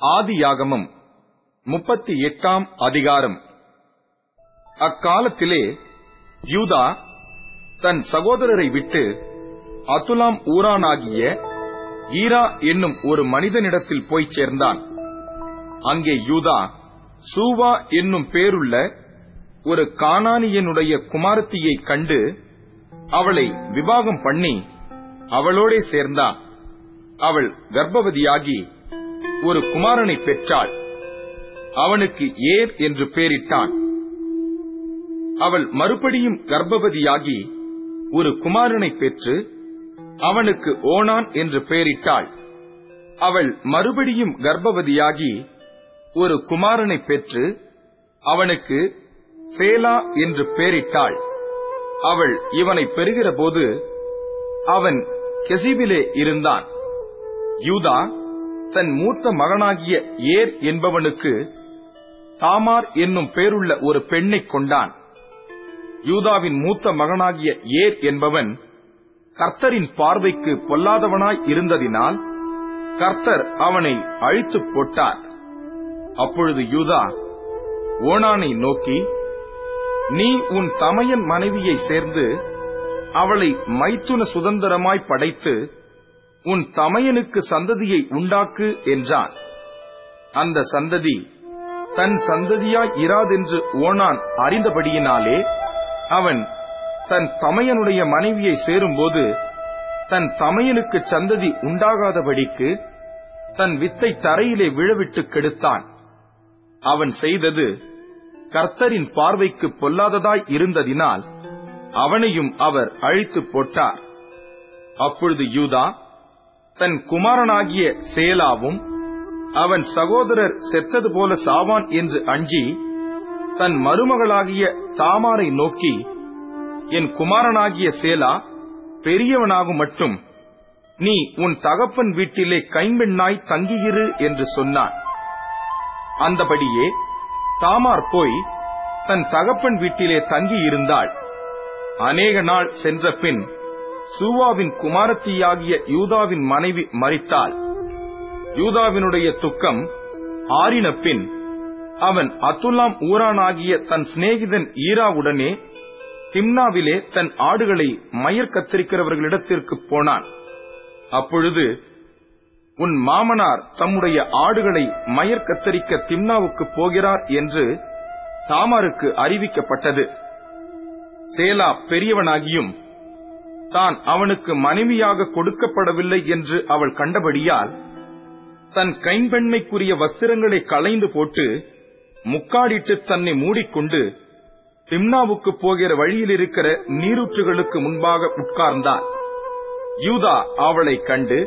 ஆதியாகமம் முப்பத்தி எட்டாம் அதிகாரம். அக்காலத்திலே யூதா தன் சகோதரரை விட்டு அதுலாம் ஊரானாகிய ஈரா என்னும் ஒரு மனிதனிடத்தில் போய்ச் சேர்ந்தான். அங்கே யூதா சூவா என்னும் பேருள்ள ஒரு காணானியனுடைய குமாரத்தியை கண்டு அவளை விவாகம் பண்ணி அவளோடே சேர்ந்தான். அவள் கர்ப்பவதியாகி ஒரு குமாரனை பெற்றாள். அவனுக்கு ஏர் என்று பெயரிட்டான். அவள் மறுபடியும் கர்ப்பவதியாகி ஒரு குமாரனை பெற்று அவனுக்கு ஓனான் என்று பெயரிட்டாள். அவள் மறுபடியும் கர்ப்பவதியாகி ஒரு குமாரனை பெற்று அவனுக்கு சேலா என்று பெயரிட்டாள். அவள் இவனை பெறுகிறபோது அவன் கெசிபிலே இருந்தான். யூதா தன் மூத்த மகனாகிய ஏர் என்பவனுக்கு தாமார் என்னும் பேருள்ள ஒரு பெண்ணைக் கொண்டான். யூதாவின் மூத்த மகனாகிய ஏர் என்பவன் கர்த்தரின் பார்வைக்கு பொல்லாதவனாய் இருந்ததினால் கர்த்தர் அவனை அழித்துப் போட்டார். அப்பொழுது யூதா ஓனானை நோக்கி நீ உன் தமையன் மனைவியை சேர்ந்து அவளை மைத்துன சுதந்திரமாய் படைத்து உன் தமையனுக்கு சந்ததியை உண்டாக்கு என்றான். அந்த சந்ததி தன் சந்ததியாய் இராதென்று ஓனான் அறிந்தபடியினாலே அவன் தன் தமையனுடைய மனைவியை சேரும்போது தன் தமையனுக்கு சந்ததி உண்டாகாதபடிக்கு தன் வித்தை தரையிலே விழவிட்டு கெடுத்தான். அவன் செய்தது கர்த்தரின் பார்வைக்கு பொல்லாததாய் இருந்ததினால் அவனையும் அவர் அழித்து போட்டார். அப்பொழுது யூதா தன் குமாரனாகிய சேலாவும் அவன் சகோதரர் செத்தது போல சாவான் என்று அஞ்சி தன் மருமகளாகிய தாமாரை நோக்கி என் குமாரனாகிய சேலா பெரியவனாகும் மட்டும் நீ உன் தகப்பன் வீட்டிலே கைம்பெண்ணாய் தங்கியிரு என்று சொன்னான். அந்தபடியே தாமார் போய் தன் தகப்பன் வீட்டிலே தங்கியிருந்தாள். அநேக நாள் சென்ற பின் சூவாவின் குமாரத்தியாகிய யூதாவின் மனைவி மறித்தாள் யூதாவினுடைய துக்கம் ஆறின பின் அவன் அத்துலாம் ஊரானாகிய தன் சிநேகிதன் ஈராவுடனே திம்னாவிலே தன் ஆடுகளை மயர் கத்திரிக்கிறவர்களிடத்திற்கு போனான். அப்பொழுது உன் மாமனார் தம்முடைய ஆடுகளை மயர் கத்தரிக்க திம்னாவுக்கு போகிறார் என்று தாமாருக்கு அறிவிக்கப்பட்டது. சேலா பெரியவனாகியும் தான் அவனுக்கு மனைவியாக கொடுக்கப்படவில்லை என்று அவள் கண்டபடியால் தன் கைம்பெண்மைக்குரிய வஸ்திரங்களை களைந்து போட்டு முக்காடிட்டு தன்னை மூடிக்கொண்டு திம்னாவுக்கு போகிற வழியில் இருக்கிற நீரூற்றுகளுக்கு முன்பாக உட்கார்ந்தாள் யூதா அவளை கண்டு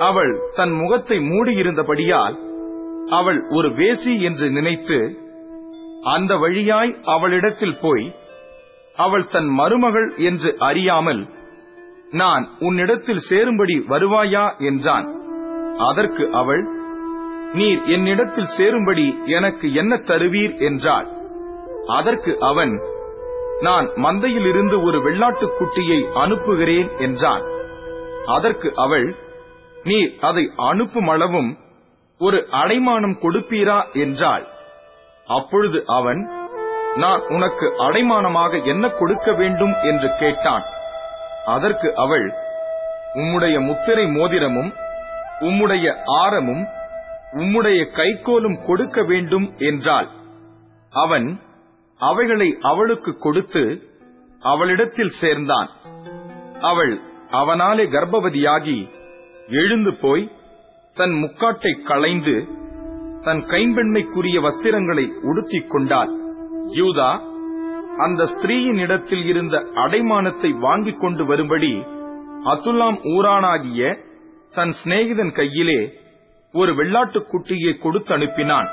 அவள் தன் முகத்தை மூடியிருந்தபடியால் அவள் ஒரு வேசி என்று நினைத்து அந்த வழியாய் அவளிடத்தில் போய் அவள் தன் மருமகள் என்று அறியாமல் நான் உன்னிடத்தில் சேரும்படி வருவாயா? என்றான். அதற்கு அவள் நீர் என்னிடத்தில் சேரும்படி எனக்கு என்ன தருவீர்? என்றாள். அதற்கு அவன் நான் மந்தையிலிருந்து ஒரு வெள்ளாட்டுக் குட்டியை அனுப்புகிறேன் என்றான். அதற்கு அவள் நீர் அதை அனுப்பும் அளவும் ஒரு அடைமானம் கொடுப்பீரா? என்றாள். அப்பொழுது அவன் நான் உனக்கு அடைமானமாக என்ன கொடுக்க வேண்டும் என்று கேட்டான். அதற்கு அவள் உம்முடைய முத்திரை மோதிரமும் உம்முடைய ஆரமும் உம்முடைய கைக்கோலும் கொடுக்க வேண்டும் என்றாள். அவன் அவைகளை அவளுக்கு கொடுத்து அவளிடத்தில் சேர்ந்தான். அவள் அவனாலே கர்ப்பவதியாகி எழுந்து போய் தன் முக்காட்டை களைந்து தன் கைம்பெண்மைக்குரிய வஸ்திரங்களை உடுத்திக் கொண்டாள். யூதா அந்த ஸ்திரீயின் இடத்தில் இருந்த அடைமானத்தை வாங்கிக் கொண்டு வரும்படி அதுல்லாம் ஊரானாகிய தன் சிநேகிதன் கையிலே ஒரு வெள்ளாட்டுக் குட்டியை கொடுத்து அனுப்பினான்.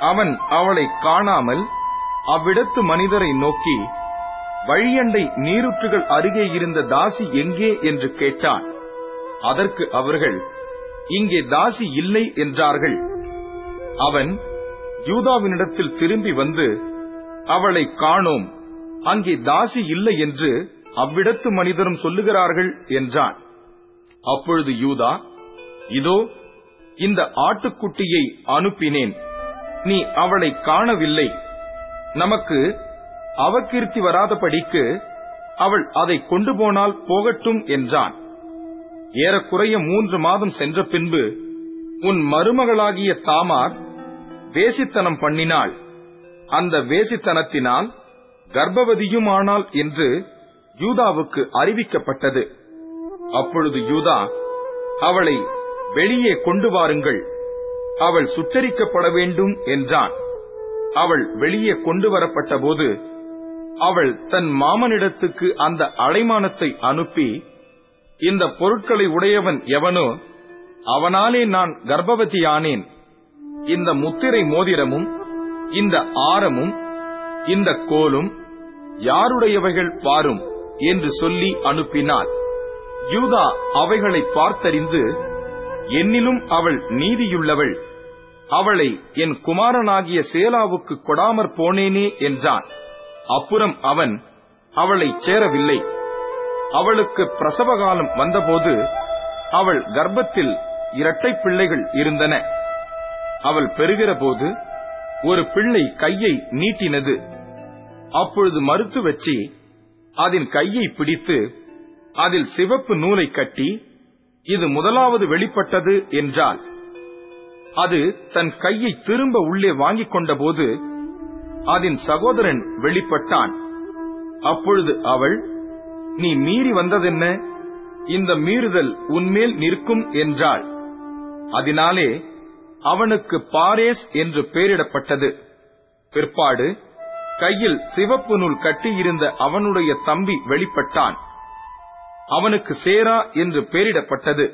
அவன் அவளை காணாமல் அவ்விடத்து மனிதரை நோக்கி வழியண்டை நீருற்றுகள் அருகே இருந்த தாசி எங்கே? என்று கேட்டான். அதற்கு அவர்கள் இங்கே தாசி இல்லை என்றார்கள். அவன் யூதாவினிடத்தில் திரும்பி வந்து அவளை காணோம். அங்கே தாசி இல்லை என்று அவ்விடத்து மனிதரும் சொல்லுகிறார்கள் என்றான். அப்பொழுது யூதா இதோ இந்த ஆட்டுக்குட்டியை அனுப்பினேன். நீ அவளை காணவில்லை. நமக்கு அவகீர்த்தி வராதபடிக்கு அவள் அதை கொண்டு போனால் போகட்டும் என்றான். ஏறக்குறைய மூன்று மாதம் சென்ற பின்பு உன் மருமகளாகிய தாமார் வேசித்தனம் பண்ணினாள். அந்த வேசித்தனத்தினால் கர்ப்பவதியுமானாள் என்று யூதாவுக்கு அறிவிக்கப்பட்டது. அப்பொழுது யூதா அவளை வெளியே கொண்டு வாருங்கள். அவள் சுட்டரிக்கப்பட வேண்டும் என்றான். அவள் வெளியே கொண்டு வரப்பட்டபோது அவள் தன் மாமனிடத்துக்கு அந்த அலைமானத்தை அனுப்பி இந்த பொருட்களை உடையவன் எவனோ அவனாலே நான் கர்ப்பவதியானேன். இந்த முத்திரை மோதிரமும் இந்த ஆரமும் இந்த கோலும் யாருடையவைகள் பாரும் என்று சொல்லி அனுப்பினாள் யூதா அவைகளை பார்த்தறிந்து என்னிலும் அவள் நீதியுள்ளவள். அவளை என் குமாரனாகிய சேலாவுக்கு கொடாமற் போனேனே என்றான். அப்புறம் அவன் அவளை சேரவில்லை. அவளுக்கு பிரசவகாலம் வந்தபோது அவள் கர்ப்பத்தில் இரட்டை பிள்ளைகள் இருந்தன. அவள் பெறுகிறபோது ஒரு பிள்ளை கையை நீட்டினது. அப்பொழுது மறுத்து வச்சு அதன் கையை பிடித்து அதில் சிவப்பு நூலை கட்டி இது முதலாவது வெளிப்பட்டது என்றாள். அது தன் கையை திரும்ப உள்ளே வாங்கிக் கொண்டபோது அதன் சகோதரன் வெளிப்பட்டான். அப்பொழுது அவள் நீ மீறி வந்ததென்ன? இந்த மீறுதல் உன்மேல் நிற்கும் என்றாள். அதனாலே அவனுக்கு பாரேஸ் என்று பெயரிடப்பட்டது. பிற்பாடு கையில் சிவப்பு நூல் கட்டியிருந்த அவனுடைய தம்பி வெளிப்பட்டான். அவனுக்கு சேரா என்று பெயரிடப்பட்டது.